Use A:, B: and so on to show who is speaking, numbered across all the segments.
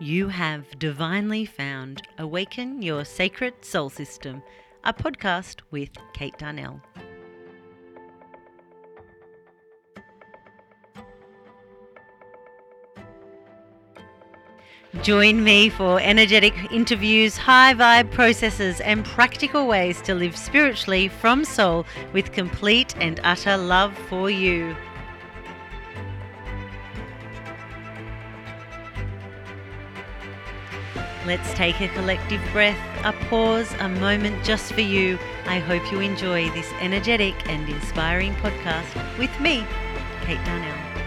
A: You have divinely found Awaken Your Sacred Soul System, a podcast with Kate Darnell. Join me for energetic interviews, high vibe processes, and practical ways to live spiritually from soul with complete and utter love for you. Let's take a collective breath, a pause, a moment just for you. I hope you enjoy this energetic and inspiring podcast with me, Kate Darnell.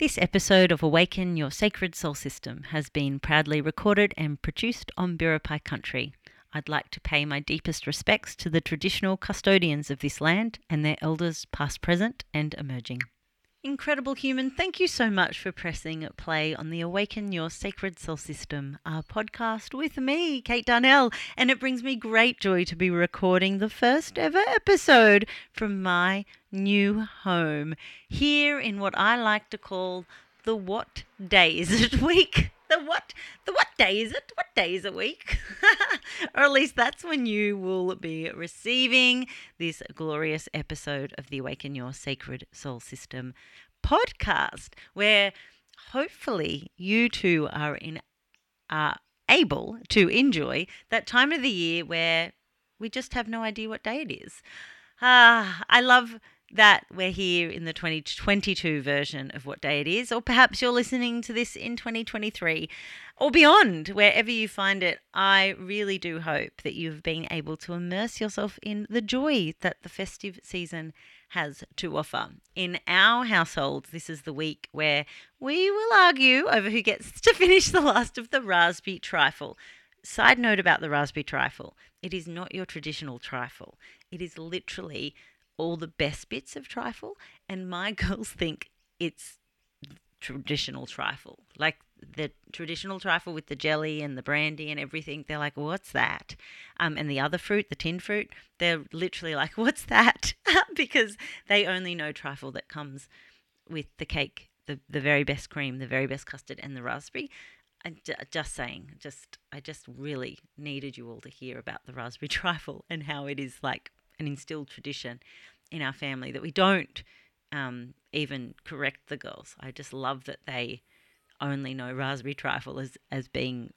A: This episode of Awaken Your Sacred Soul System has been proudly recorded and produced on Biripi country. I'd like to pay my deepest respects to the traditional custodians of this land and their elders, past, present, and emerging. Incredible human, thank you so much for pressing play on the Awaken Your Sacred Soul System, our podcast with me, Kate Darnell. And it brings me great joy to be recording the first ever episode from my new home here in what I like to call the What Day Is It week. What? The what day is it? What day is it week? or at least that's when you will be receiving this glorious episode of the Awaken Your Sacred Soul System podcast, where hopefully you two are in are able to enjoy that time of the year where we just have no idea what day it is. Ah, I love that we're here in the 2022 version of what day it is, or perhaps you're listening to this in 2023 or beyond, wherever you find it. I really do hope that you've been able to immerse yourself in the joy that the festive season has to offer. In our household, this is the week where we will argue over who gets to finish the last of the raspberry trifle. Side note about the raspberry trifle it is not your traditional trifle, it is literally all the best bits of trifle, and my girls think it's traditional trifle. Like the traditional trifle with the jelly and the brandy and everything, they're like, what's that? Um, and the other fruit, the tin fruit, they're literally like, what's that? because they only know trifle that comes with the cake, the, the very best cream, the very best custard, and the raspberry. And just saying, just I just really needed you all to hear about the raspberry trifle and how it is like an instilled tradition in our family that we don't um, even correct the girls. I just love that they only know raspberry trifle as, as being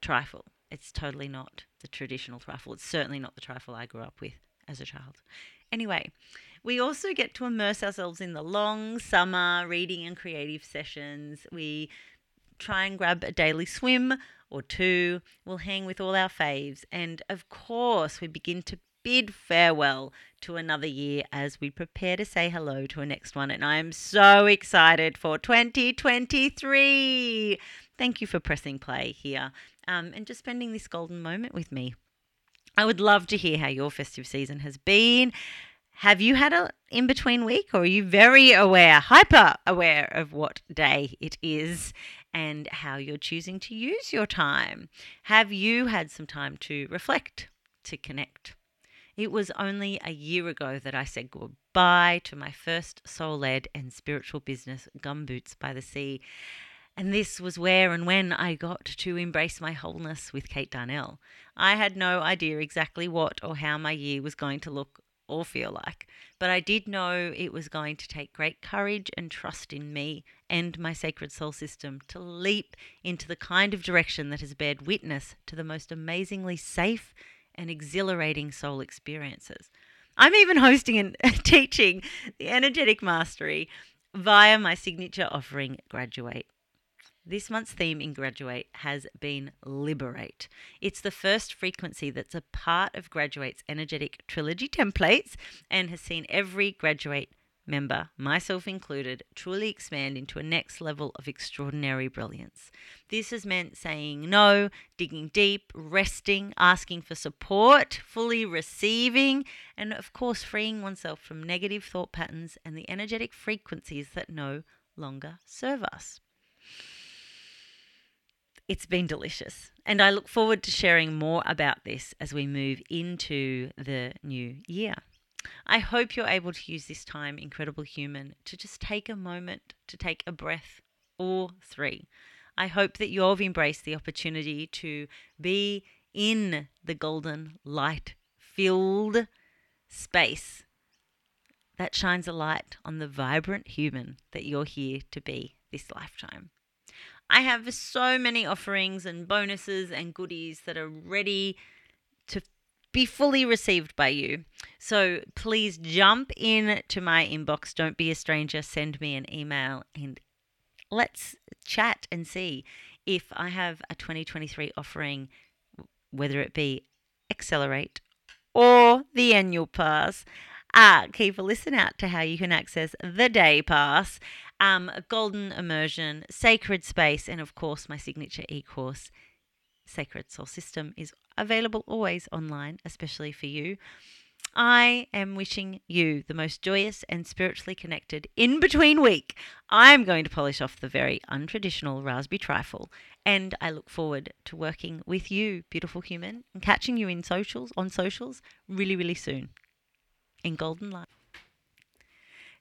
A: trifle. It's totally not the traditional trifle. It's certainly not the trifle I grew up with as a child. Anyway, we also get to immerse ourselves in the long summer reading and creative sessions. We try and grab a daily swim or two. We'll hang with all our faves. And of course, we begin to bid farewell to another year as we prepare to say hello to a next one. And I am so excited for 2023. Thank you for pressing play here um, and just spending this golden moment with me. I would love to hear how your festive season has been. Have you had an in between week or are you very aware, hyper aware of what day it is and how you're choosing to use your time? Have you had some time to reflect, to connect? It was only a year ago that I said goodbye to my first soul led and spiritual business, Gumboots by the Sea. And this was where and when I got to embrace my wholeness with Kate Darnell. I had no idea exactly what or how my year was going to look or feel like, but I did know it was going to take great courage and trust in me and my sacred soul system to leap into the kind of direction that has bared witness to the most amazingly safe and exhilarating soul experiences. I'm even hosting and teaching the energetic mastery via my signature offering, Graduate. This month's theme in Graduate has been Liberate. It's the first frequency that's a part of Graduate's energetic trilogy templates and has seen every Graduate member, myself included, truly expand into a next level of extraordinary brilliance. This has meant saying no, digging deep, resting, asking for support, fully receiving, and of course, freeing oneself from negative thought patterns and the energetic frequencies that no longer serve us. It's been delicious, and I look forward to sharing more about this as we move into the new year. I hope you're able to use this time, Incredible Human, to just take a moment, to take a breath, or three. I hope that you've embraced the opportunity to be in the golden light filled space that shines a light on the vibrant human that you're here to be this lifetime. I have so many offerings and bonuses and goodies that are ready to be fully received by you. So please jump in to my inbox. Don't be a stranger. Send me an email and let's chat and see if I have a 2023 offering, whether it be Accelerate or the annual pass. Uh, keep a listen out to how you can access the day pass, um, golden immersion, sacred space, and of course, my signature e course, Sacred Soul System, is available always online, especially for you. I am wishing you the most joyous and spiritually connected in between week. I am going to polish off the very untraditional raspberry trifle, and I look forward to working with you, beautiful human, and catching you in socials on socials really, really soon. In golden light.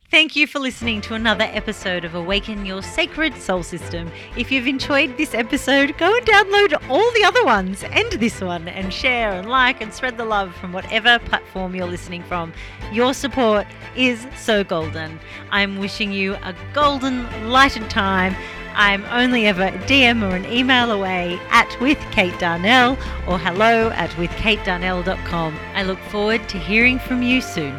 A: Thank you for listening to another episode of Awaken Your Sacred Soul System. If you've enjoyed this episode, go and download all the other ones and this one and share and like and spread the love from whatever platform you're listening from. Your support is so golden. I'm wishing you a golden lighted time. I'm only ever a DM or an email away at with Kate Darnell or hello at withkatedarnell.com. I look forward to hearing from you soon.